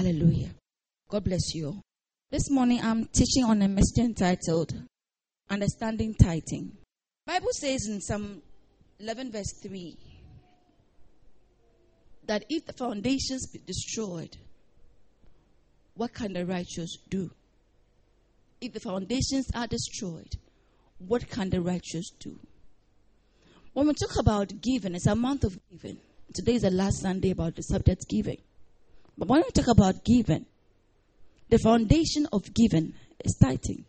Hallelujah. God bless you. This morning I'm teaching on a message entitled Understanding Tithing. Bible says in Psalm 11 verse 3 that if the foundations be destroyed, what can the righteous do? If the foundations are destroyed, what can the righteous do? When we talk about giving, it's a month of giving. Today is the last Sunday about the subject giving. But when we talk about giving, the foundation of giving is tithing.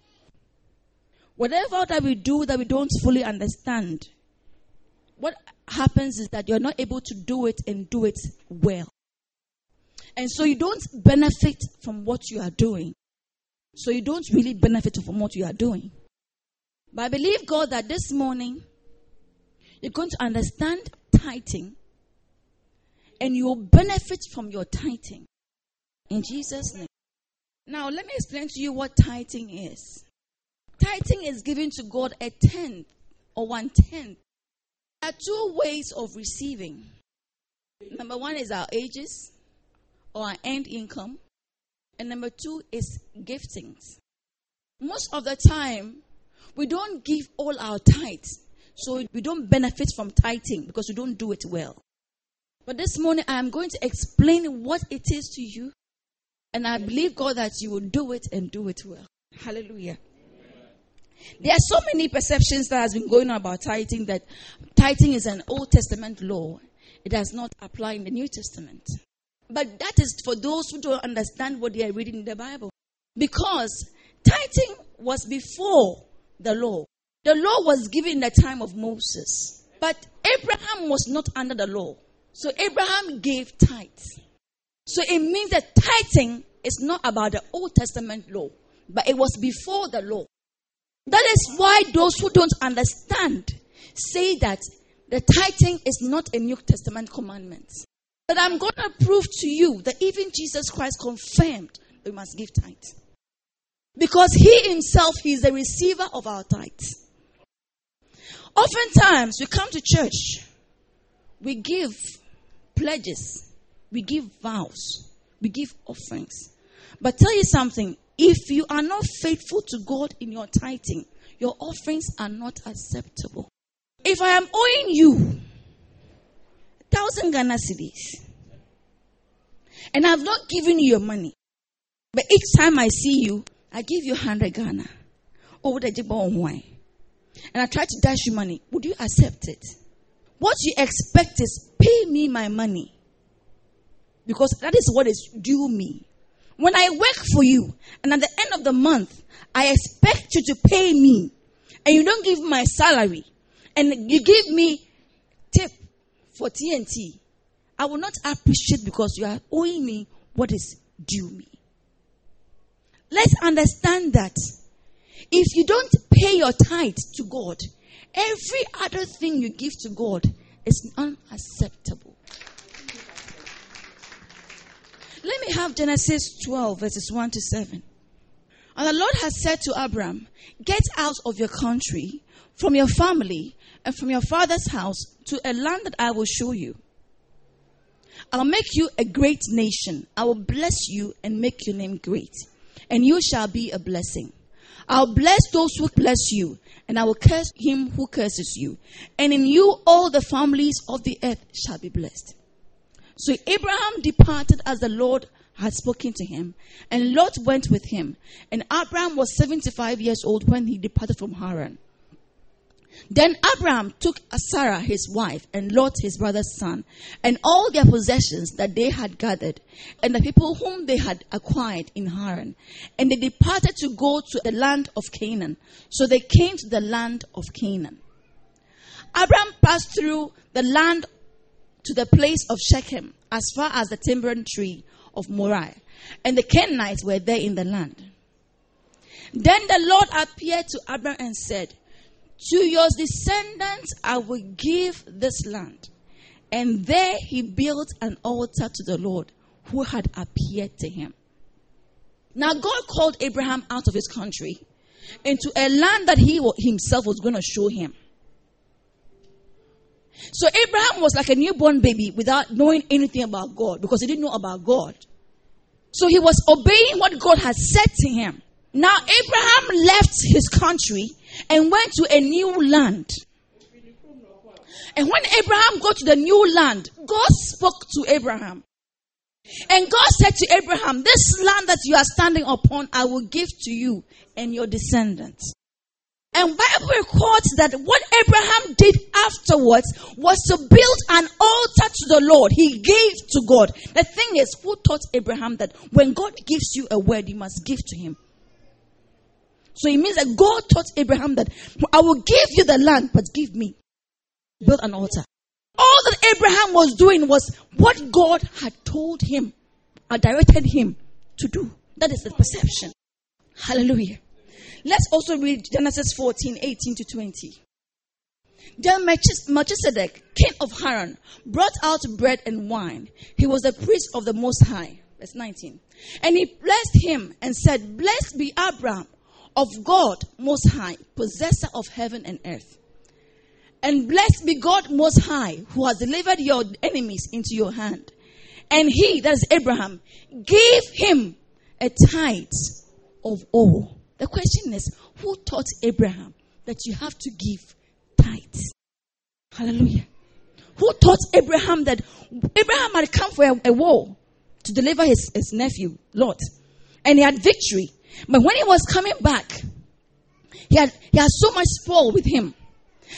Whatever that we do that we don't fully understand, what happens is that you're not able to do it and do it well. And so you don't benefit from what you are doing. So you don't really benefit from what you are doing. But I believe, God, that this morning you're going to understand tithing and you'll benefit from your tithing. In Jesus' name. Now, let me explain to you what tithing is. Tithing is giving to God a tenth or one tenth. There are two ways of receiving. Number one is our ages or our end income. And number two is giftings. Most of the time, we don't give all our tithes. So we don't benefit from tithing because we don't do it well. But this morning, I am going to explain what it is to you. And I believe, God, that you will do it and do it well. Hallelujah. There are so many perceptions that has been going on about tithing that tithing is an Old Testament law. It does not apply in the New Testament. But that is for those who don't understand what they are reading in the Bible. Because tithing was before the law. The law was given in the time of Moses. But Abraham was not under the law. So Abraham gave tithes. So it means that tithing is not about the Old Testament law, but it was before the law. That is why those who don't understand say that the tithing is not a New Testament commandment. But I'm going to prove to you that even Jesus Christ confirmed we must give tithes. Because he himself, he is the receiver of our tithes. Oftentimes, we come to church, we give pledges, we give vows, we give offerings. But tell you something if you are not faithful to God in your tithing, your offerings are not acceptable. If I am owing you a thousand Ghana cedis and I've not given you your money, but each time I see you, I give you 100 Ghana. Would I And I try to dash you money. Would you accept it? What you expect is pay me my money. Because that is what is due me. When I work for you, and at the end of the month, I expect you to pay me, and you don't give my salary, and you give me tip for TNT, I will not appreciate because you are owing me what is due me. Let's understand that if you don't pay your tithe to God, every other thing you give to God is unacceptable. Let me have Genesis 12, verses 1 to 7. And the Lord has said to Abram, Get out of your country, from your family, and from your father's house to a land that I will show you. I'll make you a great nation. I will bless you and make your name great and you shall be a blessing. I'll bless those who bless you, and I will curse him who curses you. And in you all the families of the earth shall be blessed. So Abraham departed as the Lord had spoken to him, and Lot went with him. And Abraham was 75 years old when he departed from Haran. Then Abraham took Sarah his wife and Lot his brother's son and all their possessions that they had gathered and the people whom they had acquired in Haran and they departed to go to the land of Canaan. So they came to the land of Canaan. Abraham passed through the land to the place of Shechem as far as the terebinth tree of Moreh and the Canaanites were there in the land. Then the Lord appeared to Abraham and said, to your descendants I will give this land. And there he built an altar to the Lord who had appeared to him. Now God called Abraham out of his country into a land that he himself was going to show him. So Abraham was like a newborn baby without knowing anything about God because he didn't know about God. So he was obeying what God had said to him. Now Abraham left his country and went to a new land. And when Abraham got to the new land, God spoke to Abraham. And God said to Abraham, This land that you are standing upon, I will give to you and your descendants. And Bible records that what Abraham did afterwards was to build an altar to the Lord. He gave to God. The thing is, who taught Abraham that when God gives you a word, you must give to him? So it means that God taught Abraham that I will give you the land, but give me. Build an altar. All that Abraham was doing was what God had told him or directed him to do. That is the perception. Hallelujah. Let's also read Genesis 14, 18 to 20. Then Melchizedek, king of Haran, brought out bread and wine. He was the priest of the Most High. Verse 19. And he blessed him and said, Blessed be Abraham of God Most High, possessor of heaven and earth. And blessed be God Most High, who has delivered your enemies into your hand. And he, that is Abraham, gave him a tithe of all. The question is, who taught Abraham that you have to give tithes? Hallelujah. Who taught Abraham that Abraham had come for a, a war to deliver his, his nephew, Lot, and he had victory. But when he was coming back, he had, he had so much spoil with him.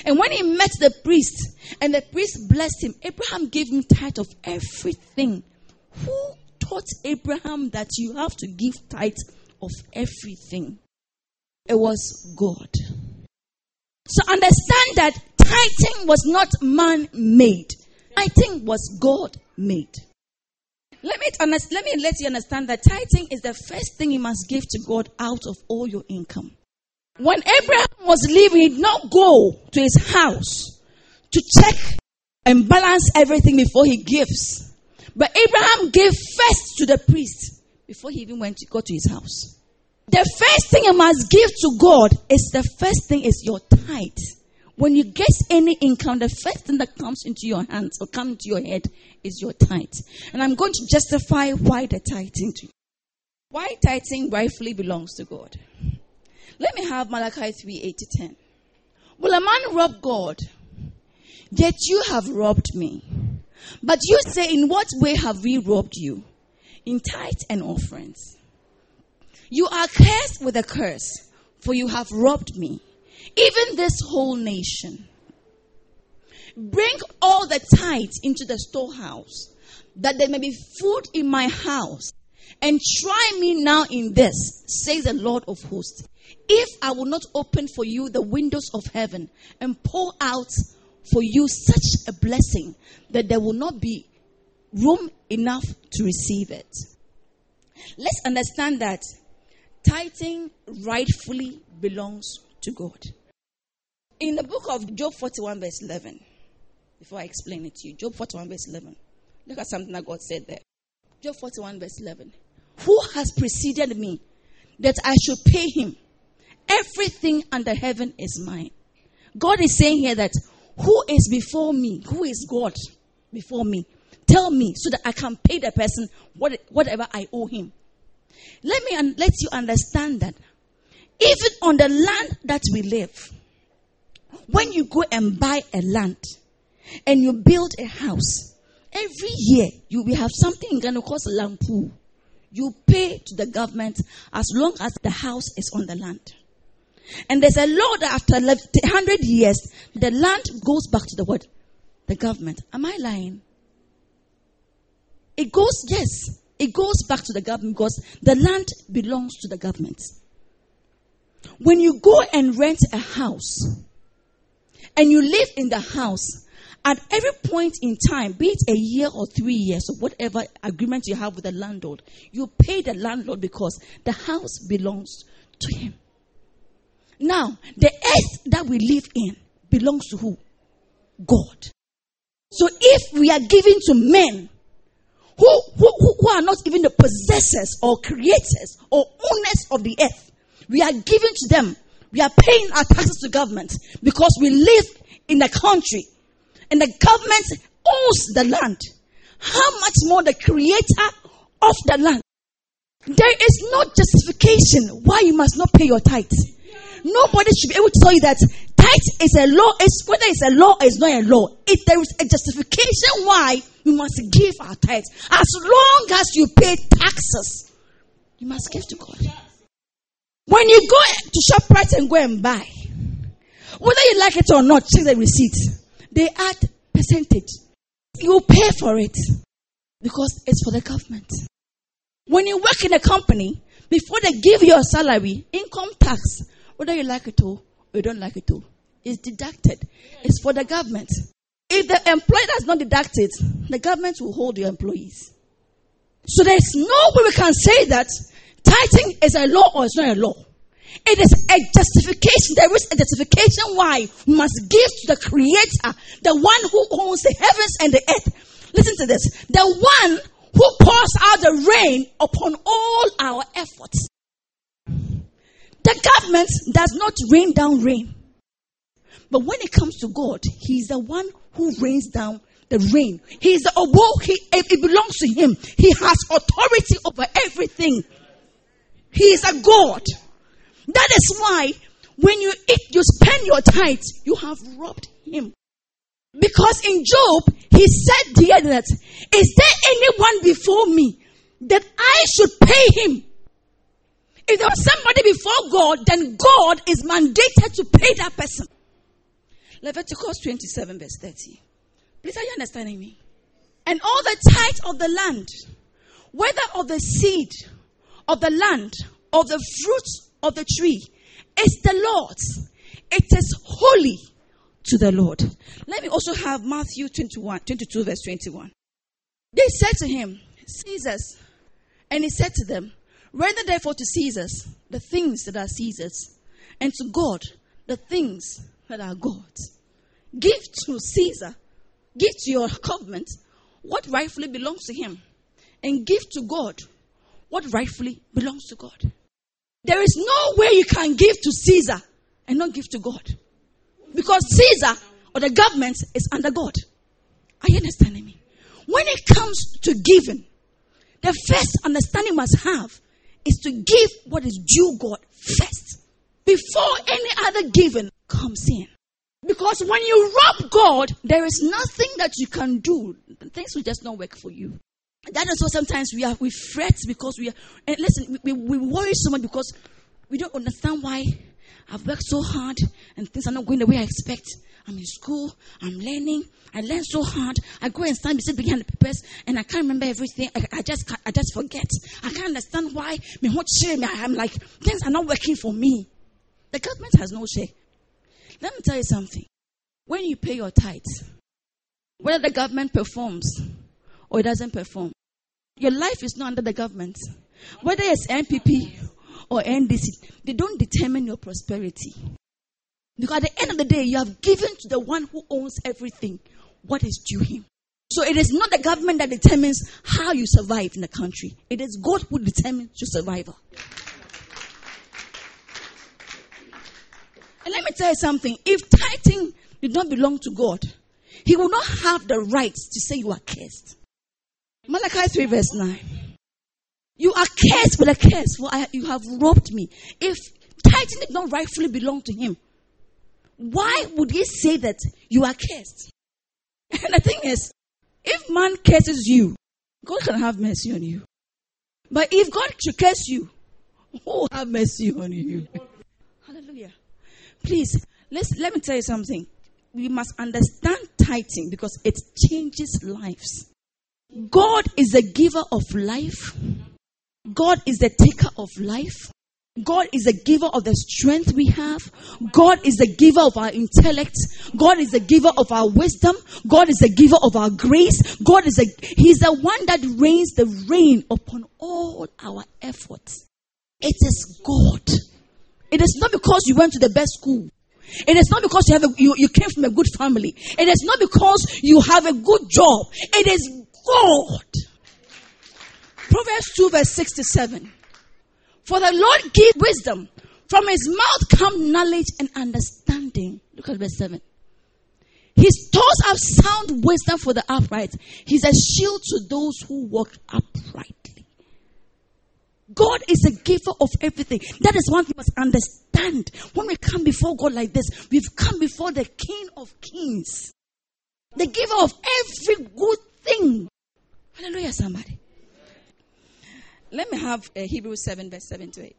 And when he met the priest, and the priest blessed him, Abraham gave him tithe of everything. Who taught Abraham that you have to give tithe of everything? It was God. So understand that tithing was not man made. Tithing was God made. Let me, let me let you understand that tithing is the first thing you must give to God out of all your income. When Abraham was leaving, he did not go to his house to check and balance everything before he gives. But Abraham gave first to the priest before he even went to go to his house. The first thing you must give to God is the first thing is your tithe. When you get any income, the first thing that comes into your hands or comes into your head is your tithe. And I'm going to justify why the tithing to. Why tithing rightfully belongs to God. Let me have Malachi 3 8 to 10. Will a man rob God? Yet you have robbed me. But you say, In what way have we robbed you? In tithe and offerings. You are cursed with a curse, for you have robbed me, even this whole nation. Bring all the tithes into the storehouse, that there may be food in my house. And try me now in this, says the Lord of hosts. If I will not open for you the windows of heaven and pour out for you such a blessing that there will not be room enough to receive it. Let's understand that tithing rightfully belongs to God. In the book of Job 41, verse 11, before I explain it to you, Job 41, verse 11, look at something that God said there. Job 41, verse 11. Who has preceded me that I should pay him? Everything under heaven is mine. God is saying here that who is before me? Who is God before me? Tell me so that I can pay the person what, whatever I owe him. Let me un- let you understand that even on the land that we live, when you go and buy a land and you build a house, every year you will have something cost land pool. You pay to the government as long as the house is on the land. And there's a law that after 100 years, the land goes back to the what? The government. Am I lying? It goes, yes. It goes back to the government because the land belongs to the government. When you go and rent a house and you live in the house, at every point in time, be it a year or three years or whatever agreement you have with the landlord, you pay the landlord because the house belongs to him. Now, the earth that we live in belongs to who? God. So if we are giving to men who, who, who are not even the possessors or creators or owners of the earth. We are giving to them. We are paying our taxes to government because we live in a country and the government owns the land. How much more the creator of the land There is no justification why you must not pay your tithes. Nobody should be able to tell you that tithe is a law, is whether it's a law or it's not a law. If there is a justification why we must give our tithes, as long as you pay taxes, you must give to God. When you go to shop ShopRite and go and buy, whether you like it or not, check the receipt. They add percentage. You pay for it because it's for the government. When you work in a company, before they give you a salary, income tax, whether you like it or you don't like it is deducted. It's for the government. If the employer does not deduct it, the government will hold your employees. So there's no way we can say that tithing is a law or it's not a law. It is a justification. There is a justification why we must give to the Creator, the one who owns the heavens and the earth. Listen to this. The one who pours out the rain upon all our efforts. The government does not rain down rain. But when it comes to God, He's the one who rains down the rain. He is the oboe. He, it belongs to Him. He has authority over everything. He is a God. That is why when you eat, you spend your tithes, you have robbed Him. Because in Job, he said here that, is there anyone before me that I should pay him? If there was somebody before God, then God is mandated to pay that person. Leviticus 27 verse 30. Please are you understanding me? And all the tithe of the land, whether of the seed of the land, of the fruit of the tree, is the Lord's. It is holy to the Lord. Let me also have Matthew 21, 22 verse 21. They said to him, Caesar's. And he said to them, Render therefore to Caesar's the things that are Caesar's, and to God the things that are God's. Give to Caesar, give to your government what rightfully belongs to him, and give to God what rightfully belongs to God. There is no way you can give to Caesar and not give to God. Because Caesar or the government is under God. Are you understanding me? When it comes to giving, the first understanding must have is to give what is due God first before any other giving comes in. Because when you rob God, there is nothing that you can do. Things will just not work for you. That is why sometimes we are we fret because we are. And listen, we, we worry so much because we don't understand why I've worked so hard and things are not going the way I expect. I'm in school, I'm learning, I learn so hard. I go and stand beside behind the papers and I can't remember everything. I, I just I just forget. I can't understand why me what share me. I'm like things are not working for me. The government has no share. Let me tell you something. When you pay your tithes, whether the government performs or it doesn't perform, your life is not under the government. Whether it's NPP or NDC, they don't determine your prosperity. Because at the end of the day, you have given to the one who owns everything what is due him. So it is not the government that determines how you survive in the country. It is God who determines your survival. And let me tell you something. If tithing did not belong to God, He will not have the right to say you are cursed. Malachi 3 verse 9. You are cursed with a curse, for I, you have robbed me. If tithing did not rightfully belong to him, why would he say that you are cursed? And the thing is, if man curses you, God can have mercy on you. But if God should curse you, who have mercy on you? Hallelujah. Please, let's, let me tell you something. We must understand tithing because it changes lives. God is the giver of life. God is the taker of life. God is the giver of the strength we have. God is the giver of our intellect. God is the giver of our wisdom. God is the giver of our grace. God is a, He's the one that rains the rain upon all our efforts. It is God. It is not because you went to the best school. It is not because you have a, you, you came from a good family. It is not because you have a good job. It is God. Proverbs 2 verse 6 to 7. For the Lord give wisdom. From his mouth come knowledge and understanding. Look at verse 7. He stores up sound wisdom for the upright. He's a shield to those who walk uprightly. God is a giver of everything. That is one thing we must understand. When we come before God like this, we've come before the King of Kings, the giver of every good thing. Hallelujah, somebody. Let me have uh, Hebrews 7, verse 7 to 8.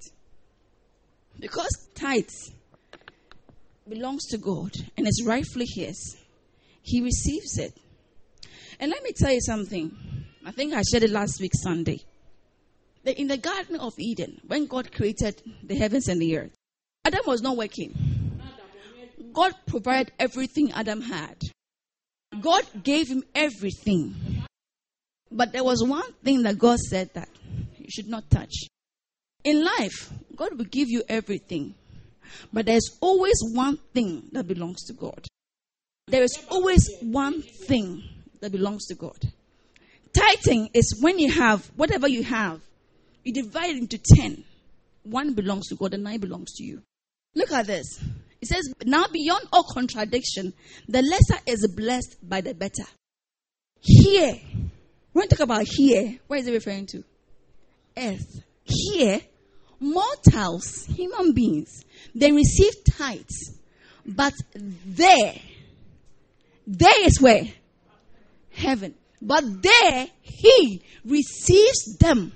Because tithes belongs to God and is rightfully His, He receives it. And let me tell you something. I think I shared it last week, Sunday. That in the Garden of Eden, when God created the heavens and the earth, Adam was not working. God provided everything Adam had. God gave him everything. But there was one thing that God said that you should not touch. In life, God will give you everything. But there's always one thing that belongs to God. There is always one thing that belongs to God. Tithing is when you have whatever you have, you divide into ten. One belongs to God and nine belongs to you. Look at this. It says, Now beyond all contradiction, the lesser is blessed by the better. Here, when we talk about here, what is it referring to? Earth. Here, mortals, human beings, they receive tithes. But there, there is where? Heaven. But there, he receives them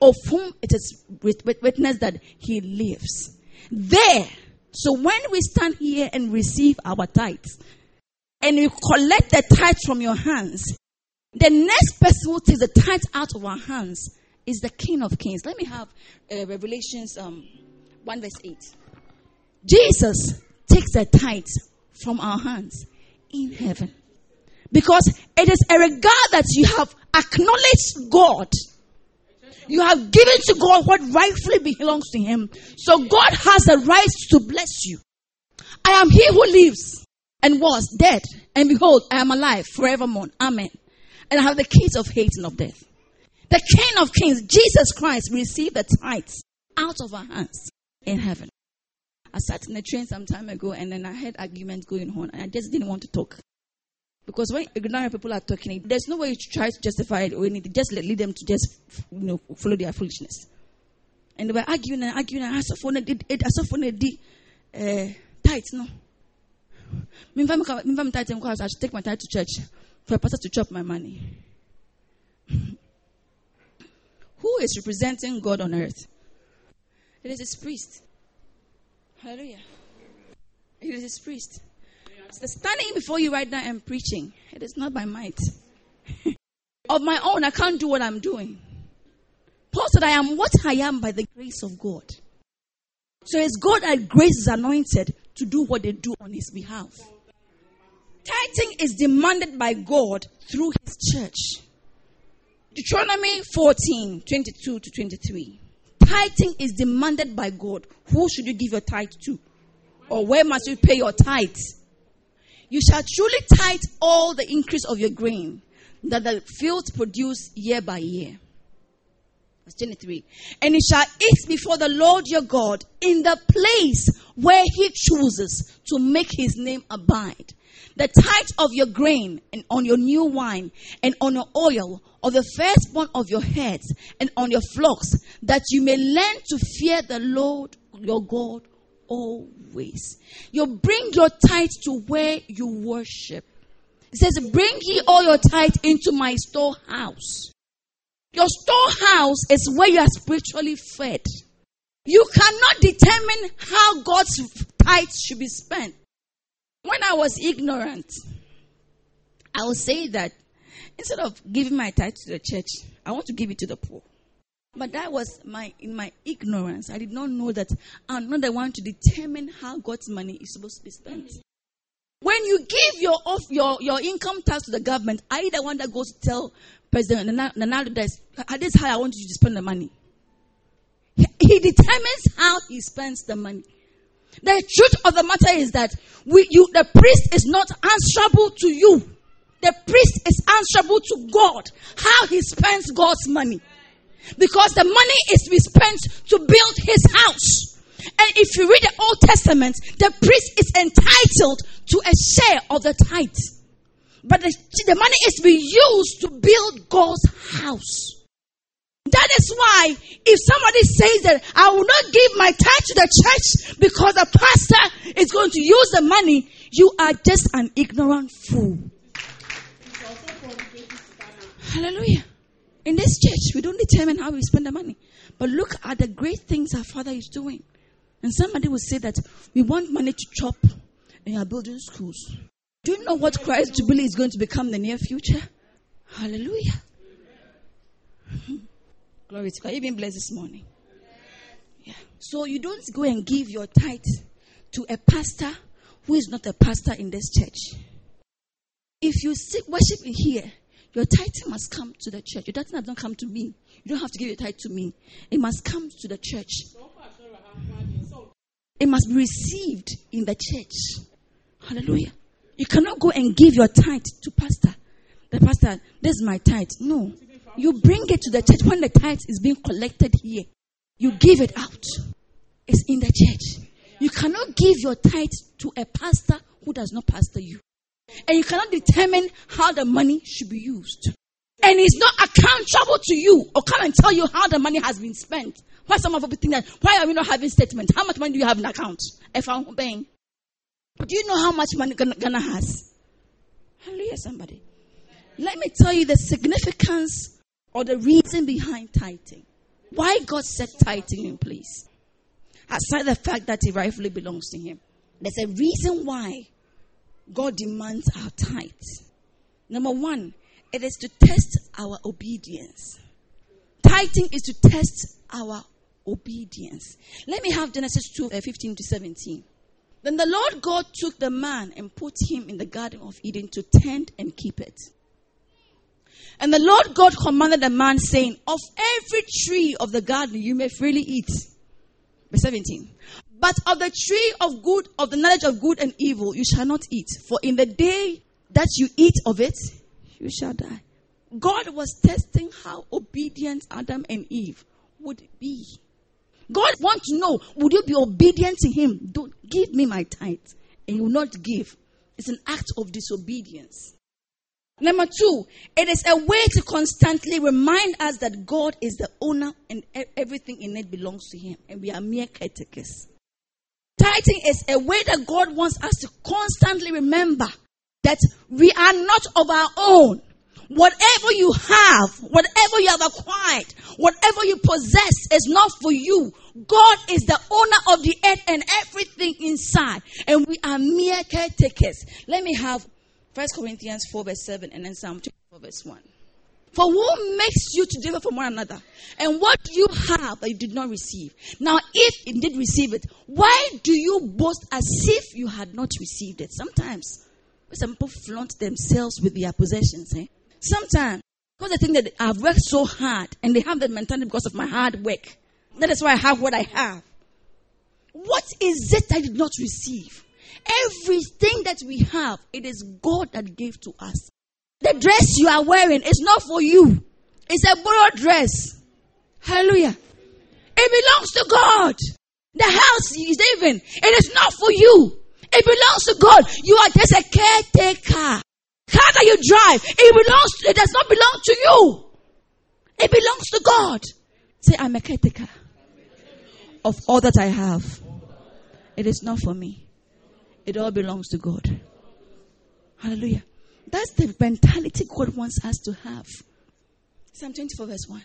of whom it is witness that he lives. There. So when we stand here and receive our tithes, and you collect the tithes from your hands, the next person who takes the tithes out of our hands is the King of Kings. Let me have uh, Revelations um, 1 verse 8. Jesus takes the tithes from our hands in heaven. Because it is a regard that you have acknowledged God. You have given to God what rightfully belongs to Him. So God has the right to bless you. I am He who lives and was dead. And behold, I am alive forevermore. Amen. And I have the keys of Hades and of death. The King of Kings, Jesus Christ, received the tithes out of our hands in heaven. I sat in a train some time ago and then I heard arguments going on and I just didn't want to talk. Because when ignorant people are talking, there's no way to try to justify it or anything. Just lead them to just you know follow their foolishness. And they were arguing and arguing and asafone did it asafone did uh tithes no. I should take my tithe to church for a pastor to chop my money. Who is representing God on earth? It is his priest. Hallelujah. It is his priest. So standing before you right now and preaching, it is not by might. of my own, I can't do what I'm doing. Paul said, I am what I am by the grace of God. So it's God that grace is anointed to do what they do on his behalf. Tithing is demanded by God through his church. Deuteronomy 14, 22 to 23. Tithing is demanded by God. Who should you give your tithe to? Or where must you pay your tithes? You shall truly tithe all the increase of your grain that the fields produce year by year. Verse 23. And you shall eat before the Lord your God in the place where he chooses to make his name abide. The tithe of your grain and on your new wine and on your oil of the firstborn of your heads and on your flocks that you may learn to fear the Lord your God always. You bring your tithe to where you worship. It says, Bring ye all your tithe into my storehouse. Your storehouse is where you are spiritually fed. You cannot determine how God's tithe should be spent. When I was ignorant, I would say that instead of giving my tithe to the church, I want to give it to the poor. But that was my in my ignorance. I did not know that I'm not the one to determine how God's money is supposed to be spent. When you give your off your, your income tax to the government, are you the one that goes to tell President Nana that uh, this is how I want you to spend the money? He, he determines how he spends the money. The truth of the matter is that we, you, the priest is not answerable to you. The priest is answerable to God how he spends God's money. Because the money is to be spent to build his house. And if you read the Old Testament, the priest is entitled to a share of the tithe. But the, the money is to be used to build God's house. That is why if somebody says that I will not give my tithe to the church because the pastor is going to use the money, you are just an ignorant fool. Hallelujah. In this church, we don't determine how we spend the money. But look at the great things our Father is doing. And somebody will say that we want money to chop and you are building schools. Do you know what Christ Jubilee is going to become in the near future? Hallelujah. Hmm. Glory to God. You've been blessed this morning. Yeah. So you don't go and give your tithe to a pastor who is not a pastor in this church. If you seek worship in here, your tithe must come to the church. Your tithe doesn't come to me. You don't have to give your tithe to me. It must come to the church. It must be received in the church. Hallelujah. You cannot go and give your tithe to pastor. The pastor, this is my tithe. No. You bring it to the church when the tithe is being collected here. You give it out. It's in the church. You cannot give your tithe to a pastor who does not pastor you. And you cannot determine how the money should be used. And it's not accountable to you or come and tell you how the money has been spent. Why some of you think that? Why are we not having statement? How much money do you have in account? If I'm paying. Do you know how much money Ghana has? Hallelujah, somebody. Let me tell you the significance or the reason behind tithing. Why God set tithing in place. Aside the fact that it rightfully belongs to Him. There's a reason why God demands our tithes. Number one, it is to test our obedience. Tithing is to test our obedience. Let me have Genesis 2 uh, 15 to 17. Then the Lord God took the man and put him in the Garden of Eden to tend and keep it. And the Lord God commanded the man, saying, Of every tree of the garden you may freely eat. Verse 17. But of the tree of good, of the knowledge of good and evil, you shall not eat. For in the day that you eat of it, you shall die. God was testing how obedient Adam and Eve would be. God wants to know, would you be obedient to Him? Don't give me my tithe. And you will not give. It's an act of disobedience. Number two, it is a way to constantly remind us that God is the owner and everything in it belongs to Him. And we are mere caretakers. Tithing is a way that God wants us to constantly remember that we are not of our own. Whatever you have, whatever you have acquired, whatever you possess is not for you. God is the owner of the earth and everything inside. And we are mere caretakers. Let me have 1 Corinthians 4 verse 7 and then Psalm 24 verse 1. For who makes you to differ from one another? And what you have that you did not receive? Now, if you did receive it, why do you boast as if you had not received it? Sometimes, some people flaunt themselves with their possessions. Eh? Sometimes, because they think that I've worked so hard and they have that mentality because of my hard work. That is why I have what I have. What is it I did not receive? Everything that we have, it is God that gave to us. The dress you are wearing is not for you. It's a borrowed dress. Hallelujah. It belongs to God. The house live in, it is not for you. It belongs to God. You are just a caretaker. Car that you drive, it belongs, it does not belong to you. It belongs to God. Say, I'm a caretaker of all that I have. It is not for me. It all belongs to God. Hallelujah. That's the mentality God wants us to have. Psalm 24, verse 1.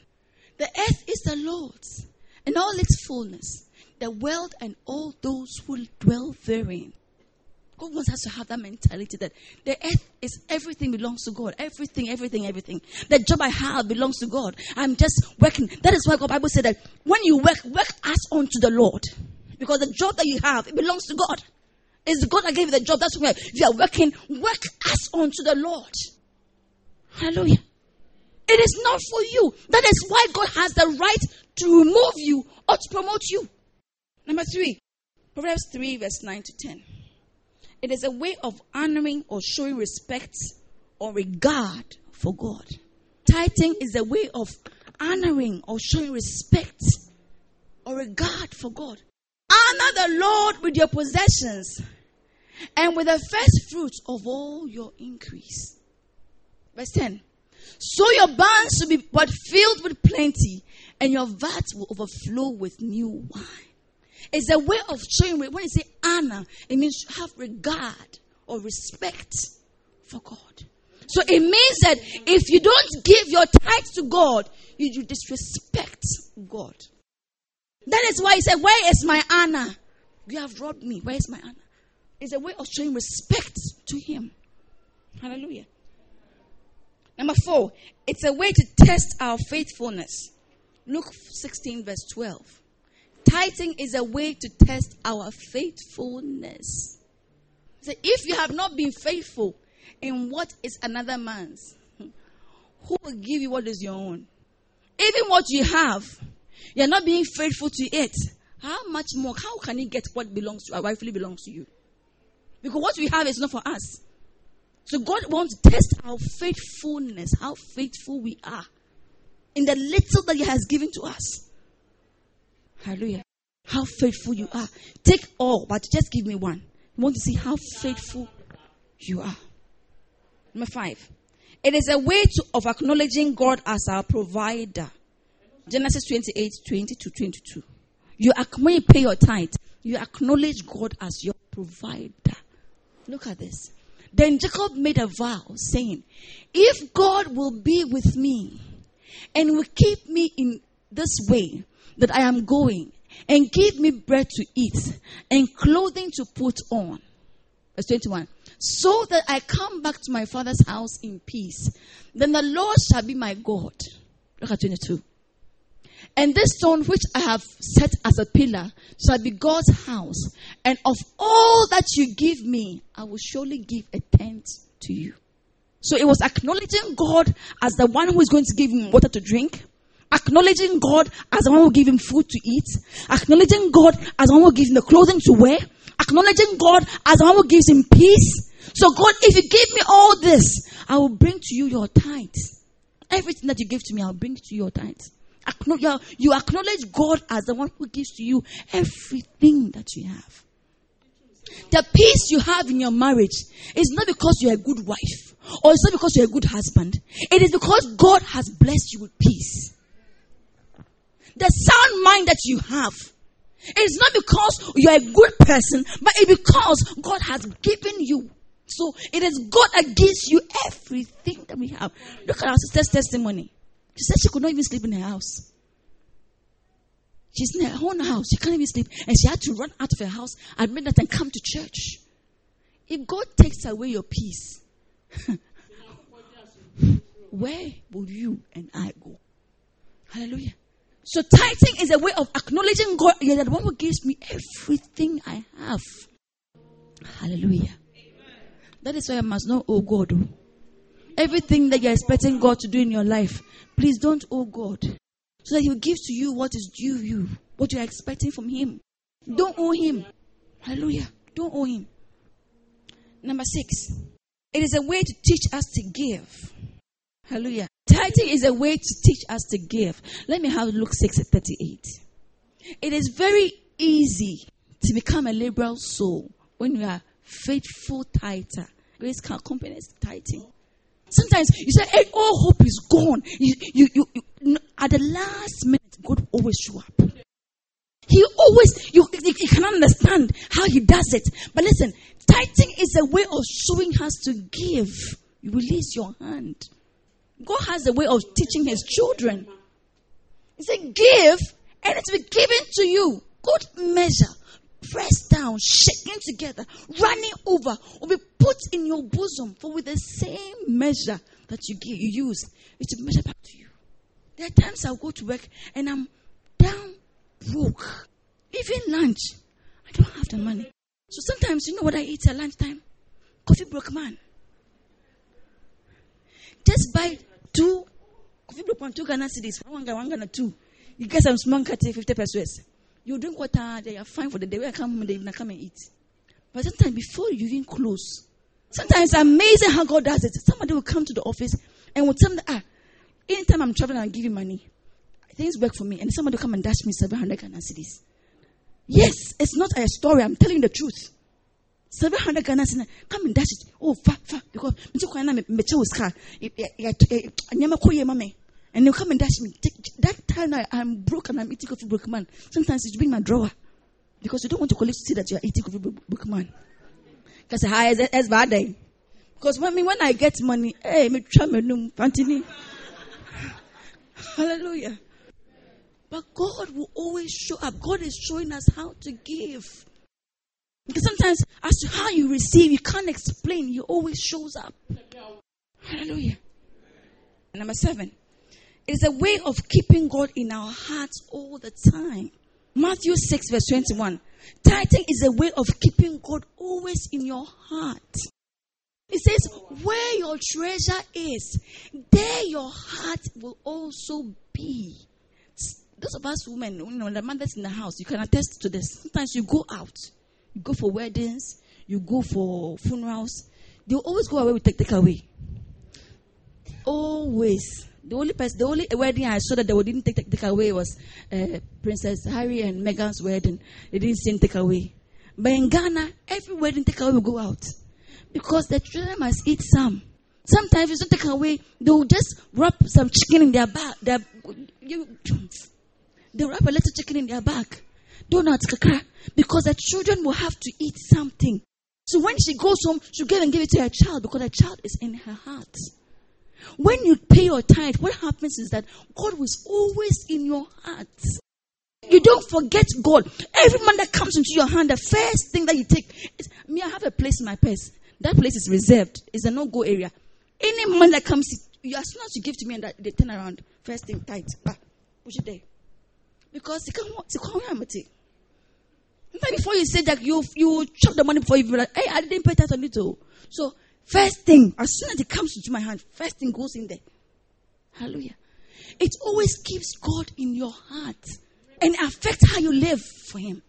The earth is the Lord's, and all its fullness, the world and all those who dwell therein. God wants us to have that mentality that the earth is everything belongs to God. Everything, everything, everything. The job I have belongs to God. I'm just working. That is why God Bible said that when you work, work as unto the Lord. Because the job that you have, it belongs to God. It's God that gave you the job. That's why you are working. Work as unto the Lord. Hallelujah. It is not for you. That is why God has the right to remove you or to promote you. Number three, Proverbs 3, verse 9 to 10. It is a way of honoring or showing respect or regard for God. Tithing is a way of honoring or showing respect or regard for God. Honor the Lord with your possessions and with the first fruits of all your increase. Verse 10. So your barns will be but filled with plenty, and your vats will overflow with new wine. It's a way of showing when you say honor, it means have regard or respect for God. So it means that if you don't give your tithes to God, you, you disrespect God. That is why he said, Where is my honor? You have robbed me. Where is my honor? It's a way of showing respect to Him. Hallelujah. Number four, it's a way to test our faithfulness. Luke 16, verse 12. Tithing is a way to test our faithfulness. So if you have not been faithful in what is another man's, who will give you what is your own? Even what you have, you're not being faithful to it. How much more? How can you get what belongs to, uh, rightfully belongs to you? Because what we have is not for us. So God wants to test our faithfulness, how faithful we are in the little that He has given to us. Hallelujah. How faithful you are. Take all, but just give me one. I want to see how faithful you are. Number five. It is a way to, of acknowledging God as our provider. Genesis 28 20 to 22. You, when you pay your tithe, you acknowledge God as your provider. Look at this. Then Jacob made a vow, saying, If God will be with me and will keep me in this way that I am going, and give me bread to eat and clothing to put on. Verse 21. So that I come back to my father's house in peace, then the Lord shall be my God. Look at 22. And this stone which I have set as a pillar shall be God's house. And of all that you give me, I will surely give a tenth to you. So it was acknowledging God as the one who is going to give him water to drink, acknowledging God as the one who give him food to eat, acknowledging God as the one who will give him the clothing to wear, acknowledging God as the one who gives him peace. So God, if you give me all this, I will bring to you your tithes. Everything that you give to me, I'll bring to you your tithes. You acknowledge God as the one who gives to you everything that you have. The peace you have in your marriage is not because you're a good wife or it's not because you're a good husband. It is because God has blessed you with peace. The sound mind that you have is not because you're a good person, but it's because God has given you. So it is God gives you everything that we have. Look at our sister's testimony. She said she could not even sleep in her house. She's in her own house. She can't even sleep. And she had to run out of her house at midnight and come to church. If God takes away your peace, where will you and I go? Hallelujah. So tithing is a way of acknowledging God. You're the one who gives me everything I have. Hallelujah. That is why I must not owe God. Oh. Everything that you're expecting God to do in your life, Please don't owe God. So that He will give to you what is due you, what you are expecting from Him. Don't owe Him. Hallelujah. Don't owe Him. Number six, it is a way to teach us to give. Hallelujah. Tithing is a way to teach us to give. Let me have Luke 6 at 38. It is very easy to become a liberal soul when you are faithful tither. Grace accompanies tithing. Sometimes you say, hey, all hope is gone. You, you, you, you, at the last minute, God always show up. He always, you, you, you can understand how he does it. But listen, tithing is a way of showing us to give. You release your hand. God has a way of teaching his children. He said, give and it will be given to you. Good measure, pressed down, shaken together, running over, will be put in your bosom. For with the same measure that you give, you use, it will measure back to you. There are times I'll go to work and I'm down broke. Even lunch, I don't have the money. So sometimes, you know what I eat at lunchtime? Kofi Brokeman. Just buy two broke man, two Ghana one Ghana, one Ghana, two. You get some small cut, 50 pesewas. You drink water, they are fine for the day. When I come home, they even come and eat. But sometimes before you even close, sometimes it's amazing how God does it. Somebody will come to the office and will tell me, ah, anytime I'm traveling, I'll give you money. Things work for me. And somebody will come and dash me 700 Ghana cedis. Yes, it's not a story. I'm telling the truth. 700 Ghana cedis. Come and dash it. Oh, fa, fa. Because me too kwana me chew car. Eh, eh, eh, Nyama koye mame. And they'll come and dash me. Take, that time I, I'm broke and I'm eating Kofi Brokeman. Sometimes it's bring my drawer. Because you don't want to collect to see that you are eating Kofi Brokeman. Because hi, it's bad day. Because when, when I get money, hey, me try me num, Fantini. Hallelujah. But God will always show up. God is showing us how to give. Because sometimes, as to how you receive, you can't explain. He always shows up. Hallelujah. Number seven. It is a way of keeping God in our hearts all the time. Matthew 6, verse 21. Tithing is a way of keeping God always in your heart. It says, Where your treasure is, there your heart will also be. Those of us women, you know, the mothers in the house, you can attest to this. Sometimes you go out, you go for weddings, you go for funerals. They always go away with take, take away. Always. The only person, the only wedding I saw that they didn't take, take, away was uh, Princess Harry and Meghan's wedding. They didn't send take away. But in Ghana, every wedding take away will go out because the children must eat some. Sometimes you don't take away, they will just wrap some chicken in their bag. They wrap a little chicken in their bag. Donuts, kakra. Because the children will have to eat something. So when she goes home, she'll give and give it to her child because the child is in her heart. When you pay your tithe, what happens is that God was always in your heart. You don't forget God. Every money that comes into your hand, the first thing that you take is me. I have a place in my purse. That place is reserved. It's a no-go area. Any money that comes, you as soon as you give to me and that they turn around, first thing tithe, bah, push it there. Because want to call me before you say that you you chop the money before you like, hey, I didn't pay that on it. So first thing, as soon as it comes into my hand, first thing goes in there. Hallelujah. It always keeps God in your heart and affects how you live for Him.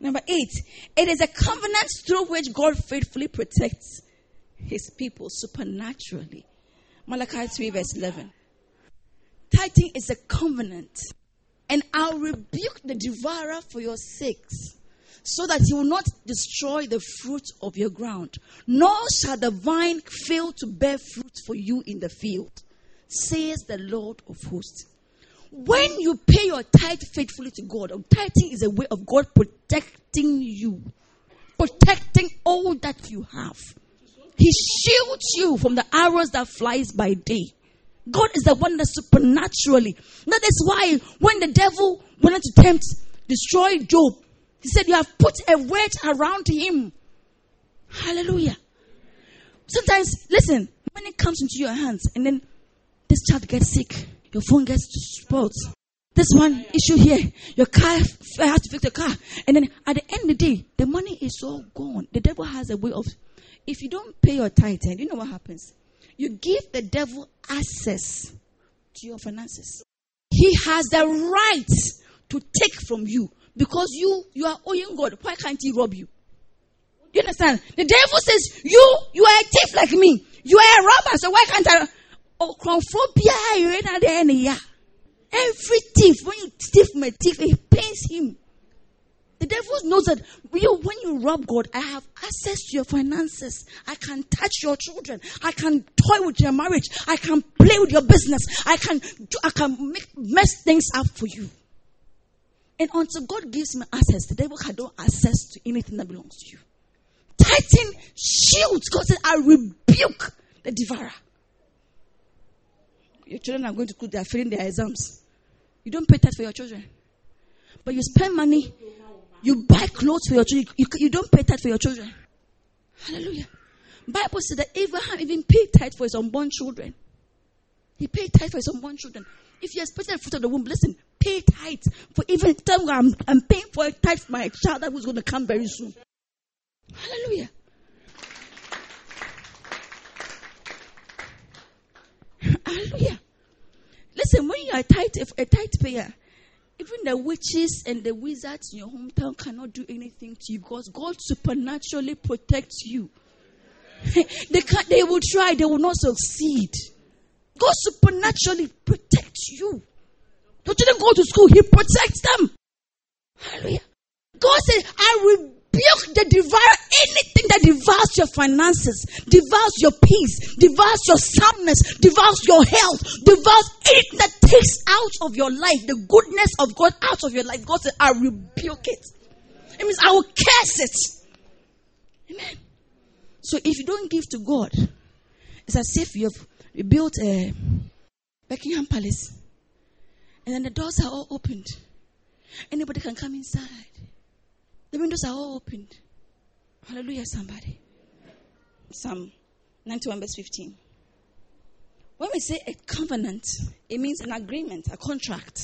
Number eight, it is a covenant through which God faithfully protects his people supernaturally. Malachi 3, verse 11. Tithing is a covenant, and I'll rebuke the devourer for your sakes, so that he will not destroy the fruit of your ground, nor shall the vine fail to bear fruit for you in the field, says the Lord of hosts. When you pay your tithe faithfully to God, tithing is a way of God protecting you, protecting all that you have. He shields you from the arrows that flies by day. God is the one that supernaturally. That is why when the devil wanted to tempt, destroy Job, he said, You have put a wedge around him. Hallelujah. Sometimes, listen, when it comes into your hands and then this child gets sick, your phone gets spoiled. This one issue here, your car, I to fix the car. And then at the end of the day, the money is all gone. The devil has a way of, if you don't pay your tithe, you know what happens? You give the devil access to your finances. He has the right to take from you because you you are owing God. Why can't he rob you? Do you understand? The devil says, You you are a thief like me. You are a robber, so why can't I oh, at the Every thief, when you from a thief, it pains him. The devil knows that you, when you rob God, I have access to your finances. I can touch your children. I can toy with your marriage. I can play with your business. I can, do, I can make, mess things up for you. And until God gives me access, the devil has no access to anything that belongs to you. Tithing shields. God said, I rebuke the devourer. Your children are going to school, they are failing their exams. You don't pay tax for your children. But you spend money, you buy clothes for your children. You, you don't pay tax for your children. Hallelujah. Bible says that Abraham even paid tithe for his unborn children. He paid tithe for his unborn children. If you expect the fruit of the womb, listen, pay tithe for even time I'm, I'm paying for a tithe for my child that was going to come very soon. Hallelujah. Hallelujah. Listen, when you are a tithe, a tithe payer, even the witches and the wizards in your hometown cannot do anything to you because God supernaturally protects you. they can they will try, they will not succeed. God supernaturally protects you. Your children go to school, He protects them. Hallelujah. God said, I rebuke the devourer, anything that devours your finances, devours your peace, devours your soundness, devours your health, devours anything that takes out of your life, the goodness of God out of your life. God said, I rebuke it. It means I will curse it. Amen. So if you don't give to God, it's as if you have built a Buckingham Palace and then the doors are all opened. Anybody can come inside. The windows are all opened. Hallelujah, somebody. Psalm 91, verse 15. When we say a covenant, it means an agreement, a contract.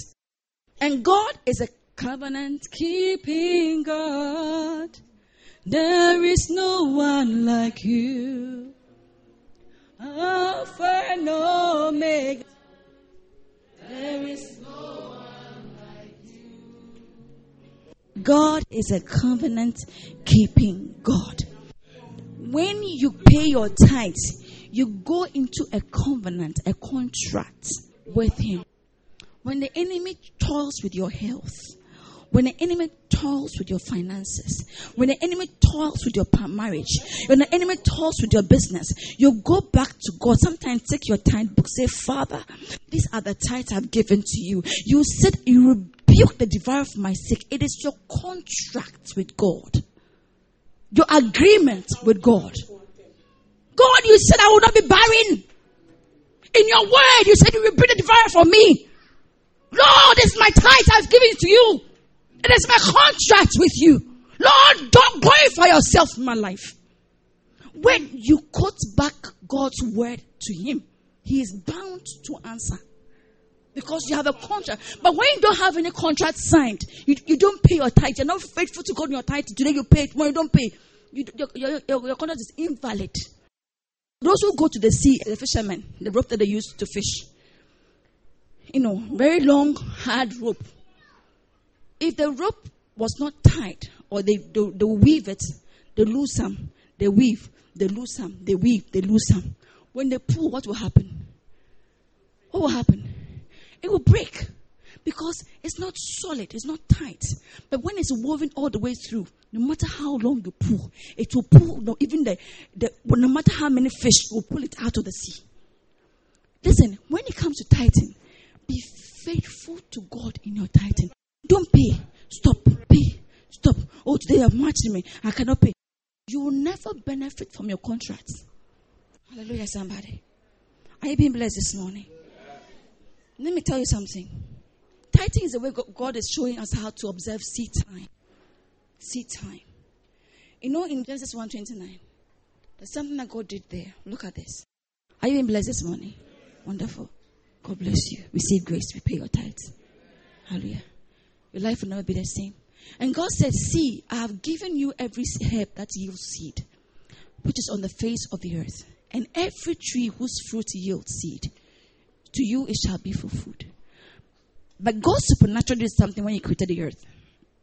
And God is a covenant keeping God. There is no one like you. Alpha and Omega. There is God is a covenant keeping God. When you pay your tithes, you go into a covenant, a contract with Him. When the enemy toils with your health, when the enemy toils with your finances, when the enemy toils with your marriage, when the enemy toils with your business, you go back to God. Sometimes take your tithe book, say, Father, these are the tithes I've given to you. You said you rebuke the devourer for my sake. It is your contract with God, your agreement with God. God, you said I will not be barren. In your word, you said you will bring the devourer for me. Lord, this is my tithe I've given to you. It is my contract with you. Lord, don't glorify yourself in my life. When you quote back God's word to him, he is bound to answer because you have a contract. But when you don't have any contract signed, you, you don't pay your tithe. You're not faithful to God in your tithe. Today you pay, it, tomorrow you don't pay. You, your, your, your contract is invalid. Those who go to the sea, the fishermen, the rope that they use to fish, you know, very long, hard rope. If the rope was not tied, or they, they, they weave it, they lose some, they weave, they lose some, they weave, they lose some. When they pull, what will happen? What will happen? it will break because it's not solid, it's not tight. But when it's woven all the way through, no matter how long you pull, it will pull. No, even the, the no matter how many fish will pull it out of the sea. Listen, when it comes to tithing, be faithful to God in your tithing. Don't pay. Stop. Pay. Stop. Today you've matched me. I cannot pay. You will never benefit from your contracts. Hallelujah, somebody. Are you being blessed this morning? Let me tell you something. Tithing is the way God is showing us how to observe seed time. Seed time. You know, in Genesis 1:29, there's something that God did there. Look at this. Are you being blessed this morning? Wonderful. God bless you. Receive grace. We pay your tithes. Hallelujah. Your life will never be the same. And God said, See, I have given you every herb that yields seed, which is on the face of the earth, and every tree whose fruit yields seed to you it shall be for food. But God supernaturally did something when He created the earth.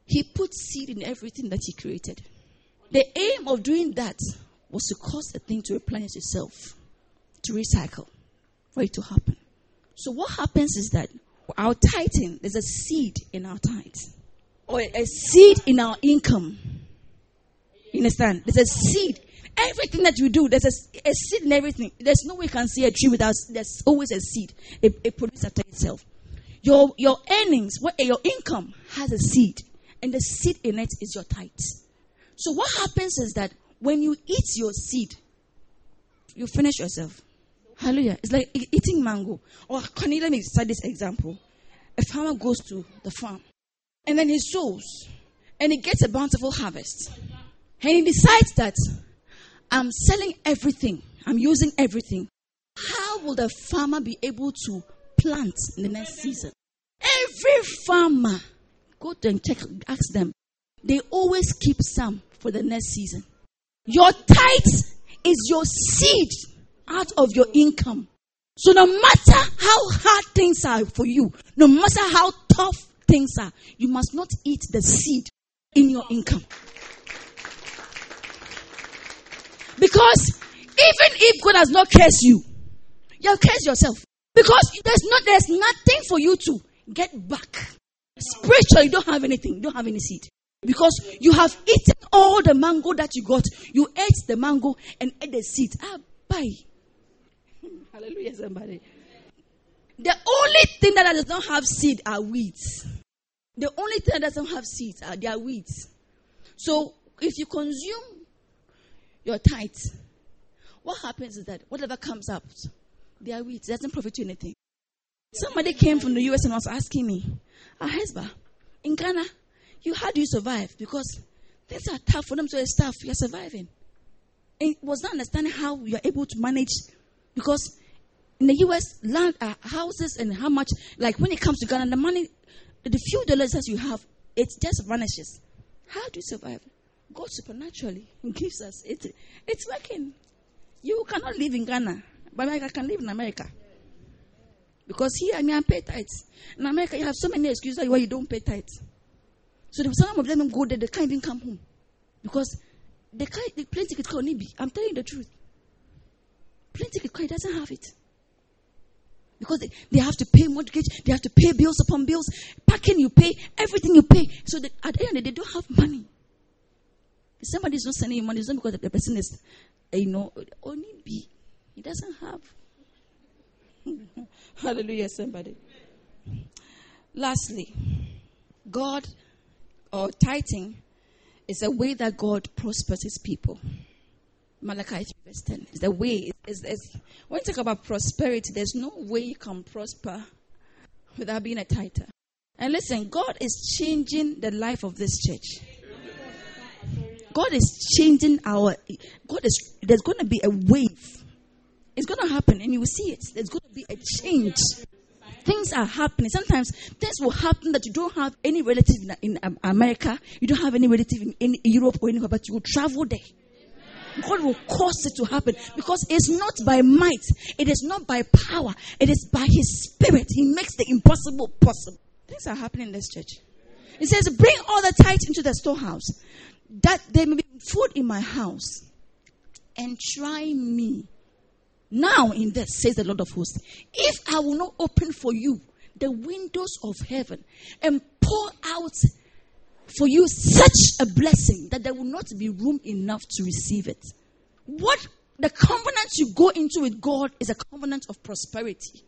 He put seed in everything that He created. The aim of doing that was to cause the thing to replenish itself, to recycle, for it to happen. So what happens is that our tithing, there's a seed in our tithes, or a seed in our income. You understand? There's a seed Everything that you do, there's a, a, seed in everything. There's no way you can see a tree without, there's always a seed. It, it produces after itself. Your, your earnings, what, eh, your income has a seed, and the seed in it is your tithes. So what happens is that when you eat your seed, you finish yourself. Hallelujah. It's like eating mango. Or can you let me cite this example? A farmer goes to the farm and then he sows and he gets a bountiful harvest. And he decides that I'm selling everything, I'm using everything. How will the farmer be able to plant in the next season? Every farmer, go and check, ask them. They always keep some for the next season. Your tithe is your seed out of your income. So no matter how hard things are for you, no matter how tough things are, you must not eat the seed in your income. Because even if God has not cursed you, you have cursed yourself. Because there's not there's nothing for you to get back. Spiritually, you don't have anything, you don't have any seed. Because you have eaten all the mango that you got. You ate the mango and ate the seed. Ah, bye. Hallelujah, somebody. The only thing that does not have seed are weeds. The only thing that doesn't have seeds are their weeds. So if you consume your tithes, what happens is that whatever comes up, they are weeds. Doesn't profit you anything. Somebody came from the US and was asking me, Ahesba, in Ghana, you how do you survive? Because things are tough for them to staff. You're surviving. It was not understanding how you're able to manage because in the US, land, uh, houses, and how much, like when it comes to Ghana, the money, the few dollars that you have, it just vanishes. How do you survive? God supernaturally gives us. It, it's working. You cannot live in Ghana, but I can live in America. Because here, I mean, I pay tithes. In America, you have so many excuses why you don't pay tithes. So some of them go there, they can't even come home. Because they can't, the plane ticket called Nibi. I'm telling you the truth. Plane ticket he doesn't have it. Because they, they have to pay mortgage, they have to pay bills upon bills, parking you pay, everything you pay. So they, at the end, they don't have money. If somebody is not sending you money, it's not because the person is, eh, you know, only be. He doesn't have. Hallelujah, somebody. Lastly, God or tithing is a way that God prospers his people. Malachi 3 verse 10 is the way. Is, is, when you talk about prosperity, there's no way you can prosper without being a tither. And listen, God is changing the life of this church. God is changing our. God is. There's going to be a wave. It's going to happen, and you will see it. There's going to be a change. Things are happening. Sometimes things will happen that you don't have any relative in, in um, America, you don't have any relative in, in Europe or anywhere, but you will travel there. God will cause it to happen because it's not by might, it is not by power, it is by His Spirit. He makes the impossible possible. Things are happening in this church. He says, Bring all the tithes into the storehouse, that there may be food in my house, and try me. Now, in this, says the Lord of hosts, if I will not open for you the windows of heaven and pour out for you such a blessing that there will not be room enough to receive it. What the covenant you go into with God is a covenant of prosperity.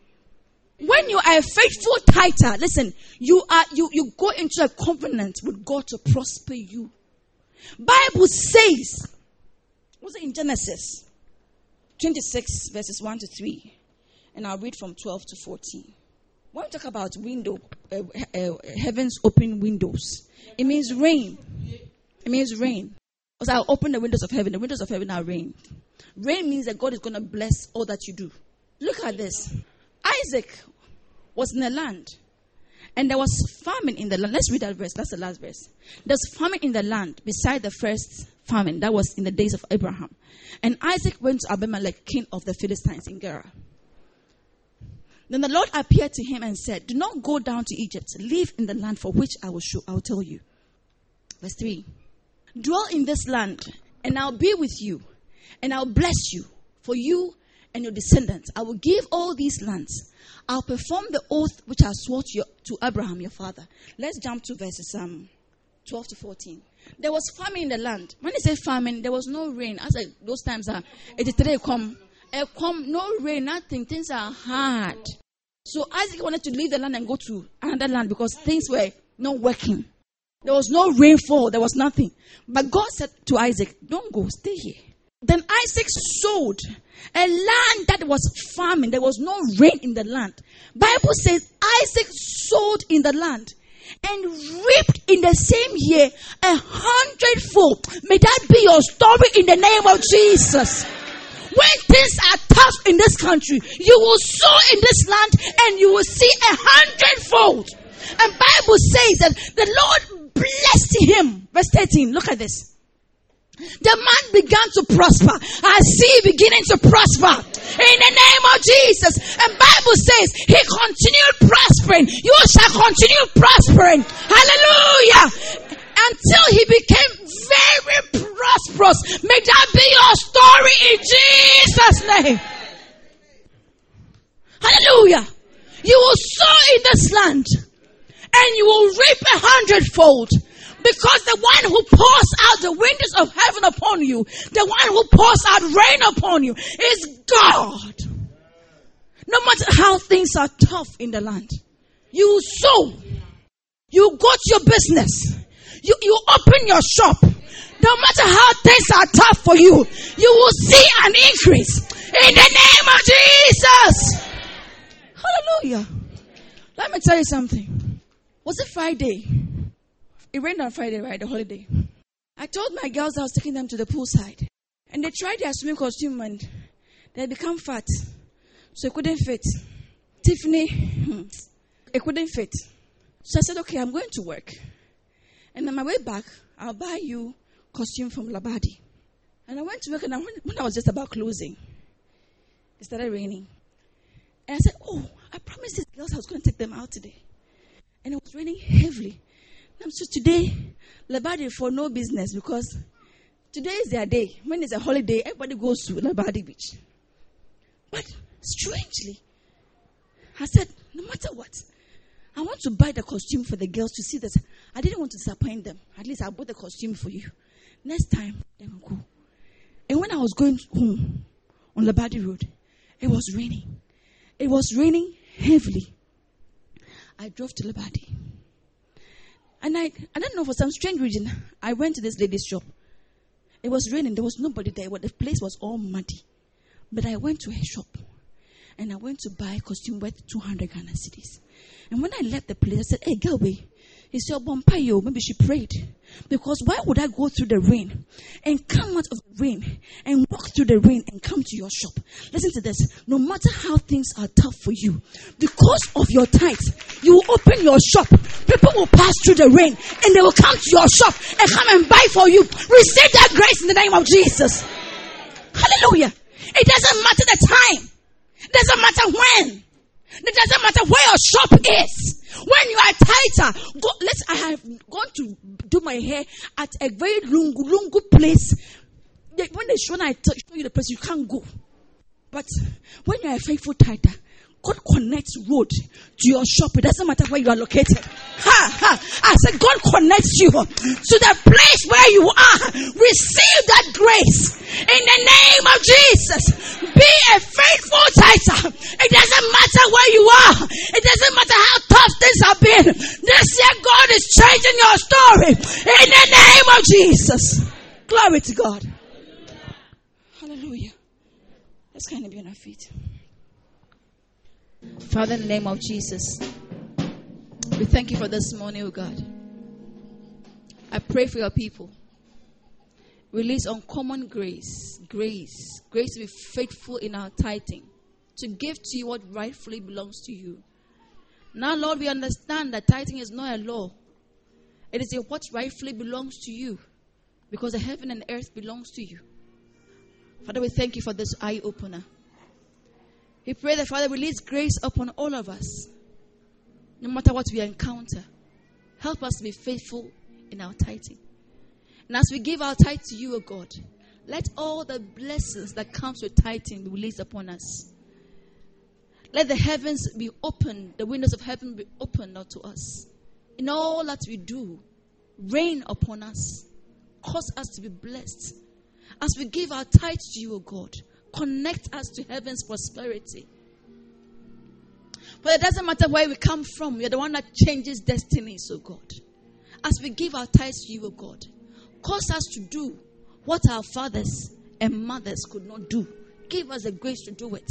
When you are a faithful tither, listen, you are you, you go into a covenant with God to prosper you. Bible says, was it in Genesis 26 verses 1 to 3? And I'll read from 12 to 14. When we talk about window, uh, uh, heavens open windows, it means rain. It means rain. Because I'll open the windows of heaven. The windows of heaven are rain. Rain means that God is going to bless all that you do. Look at this. Isaac was in the land, and there was famine in the land. Let's read that verse. That's the last verse. There's famine in the land beside the first famine. That was in the days of Abraham. And Isaac went to Abimelech, king of the Philistines in Gerar. Then the Lord appeared to him and said, Do not go down to Egypt. Live in the land for which I will show, I will tell you. Verse 3. Dwell in this land, and I'll be with you, and I'll bless you for you and your descendants. I will give all these lands. I'll perform the oath which I swore to, your, to Abraham your father. Let's jump to verses um, 12 to 14. There was famine in the land. When they say famine, there was no rain. As I, those times are, it is today. come come, no rain, nothing. Things are hard. So Isaac wanted to leave the land and go to another land because things were not working. There was no rainfall, there was nothing. But God said to Isaac, Don't go, stay here. Then Isaac sowed a land that was farming. There was no rain in the land. Bible says Isaac sowed in the land and reaped in the same year a hundredfold. May that be your story in the name of Jesus. When things are tough in this country, you will sow in this land and you will see a hundredfold. And Bible says that the Lord blessed him. Verse 13, look at this. The man began to prosper. I see beginning to prosper in the name of Jesus. And Bible says he continued prospering. You shall continue prospering. Hallelujah. Until he became very prosperous. May that be your story in Jesus' name. Hallelujah. You will sow in this land and you will reap a hundredfold. Because the one who pours out the windows of heaven upon you, the one who pours out rain upon you is God. No matter how things are tough in the land, you sow, you got your business, you, you open your shop. No matter how things are tough for you, you will see an increase in the name of Jesus. Hallelujah. Let me tell you something. Was it Friday? It rained on Friday, right? The holiday. I told my girls I was taking them to the poolside. And they tried their swimming costume and they become fat. So it couldn't fit. Tiffany, hmm, it couldn't fit. So I said, okay, I'm going to work. And on my way back, I'll buy you costume from Labadi. And I went to work and I, when I was just about closing, it started raining. And I said, oh, I promised these girls I was going to take them out today. And it was raining heavily. And I'm so today, Labadi for no business because today is their day. When it's a holiday, everybody goes to Labadi Beach. But strangely, I said, no matter what, I want to buy the costume for the girls to see that I didn't want to disappoint them. At least I bought the costume for you. Next time, they will go. And when I was going home on Labadi Road, it was raining. It was raining heavily. I drove to Labadi. And I, I don't know, for some strange reason, I went to this lady's shop. It was raining, there was nobody there, the place was all muddy. But I went to her shop and I went to buy a costume worth 200 Ghana cedis. And when I left the place, I said, Hey, girl, he said, Bompayo, maybe she prayed. Because why would I go through the rain and come out of the rain and walk through the rain and come to your shop? Listen to this. No matter how things are tough for you, because of your tithes, you will open your shop. People will pass through the rain and they will come to your shop and come and buy for you. Receive that grace in the name of Jesus. Hallelujah. It doesn't matter the time. It doesn't matter when. It doesn't matter where your shop is. When you are tither, go, let's, I have gone to do my hair at a very lungu, lungu place. When they show, I show you the place, you can't go. But when you are faithful tither, God connects road to your shop. It doesn't matter where you are located. Ha ha. I said God connects you to the place where you are. Receive that grace in the name of Jesus. Be a faithful tither. It doesn't matter where you are. It doesn't matter how tough things have been. This year God is changing your story in the name of Jesus. Glory to God. Hallelujah. Let's kind of be on our feet. Father, in the name of Jesus, we thank you for this morning, oh God. I pray for your people. Release uncommon grace, grace, grace to be faithful in our tithing, to give to you what rightfully belongs to you. Now, Lord, we understand that tithing is not a law. It is what rightfully belongs to you because the heaven and earth belongs to you. Father, we thank you for this eye opener. We pray that Father release grace upon all of us, no matter what we encounter. Help us to be faithful in our tithing. And as we give our tithe to you, O God, let all the blessings that comes with tithing be released upon us. Let the heavens be open, the windows of heaven be opened unto us. In all that we do, rain upon us, cause us to be blessed. As we give our tithe to you, O God, connect us to heaven's prosperity. But it doesn't matter where we come from, you're the one that changes destinies, oh God. As we give our tithes to you, oh God, cause us to do what our fathers and mothers could not do. Give us the grace to do it.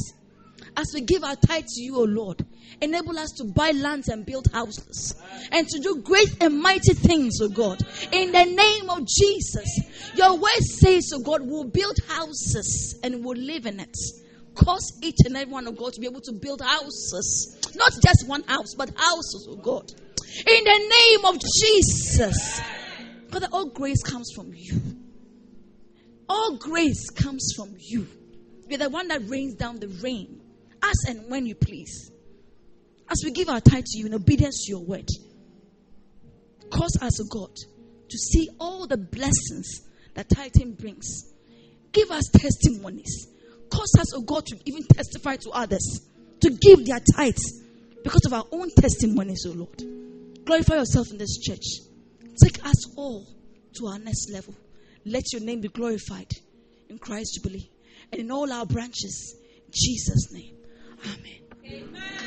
As we give our tithe to you, O Lord, enable us to buy lands and build houses and to do great and mighty things, O God. In the name of Jesus, your word says, O God, we'll build houses and we'll live in it. Cause each and every one of God to be able to build houses, not just one house, but houses, O God. In the name of Jesus, Father, all grace comes from you. All grace comes from you. You're the one that rains down the rain as and when you please. As we give our tithe to you in obedience to your word, cause us, God, to see all the blessings that tithing brings. Give us testimonies. Cause us, O God, to even testify to others, to give their tithes because of our own testimonies, O Lord. Glorify yourself in this church. Take us all to our next level. Let your name be glorified in Christ Jubilee and in all our branches. Jesus' name. Amen.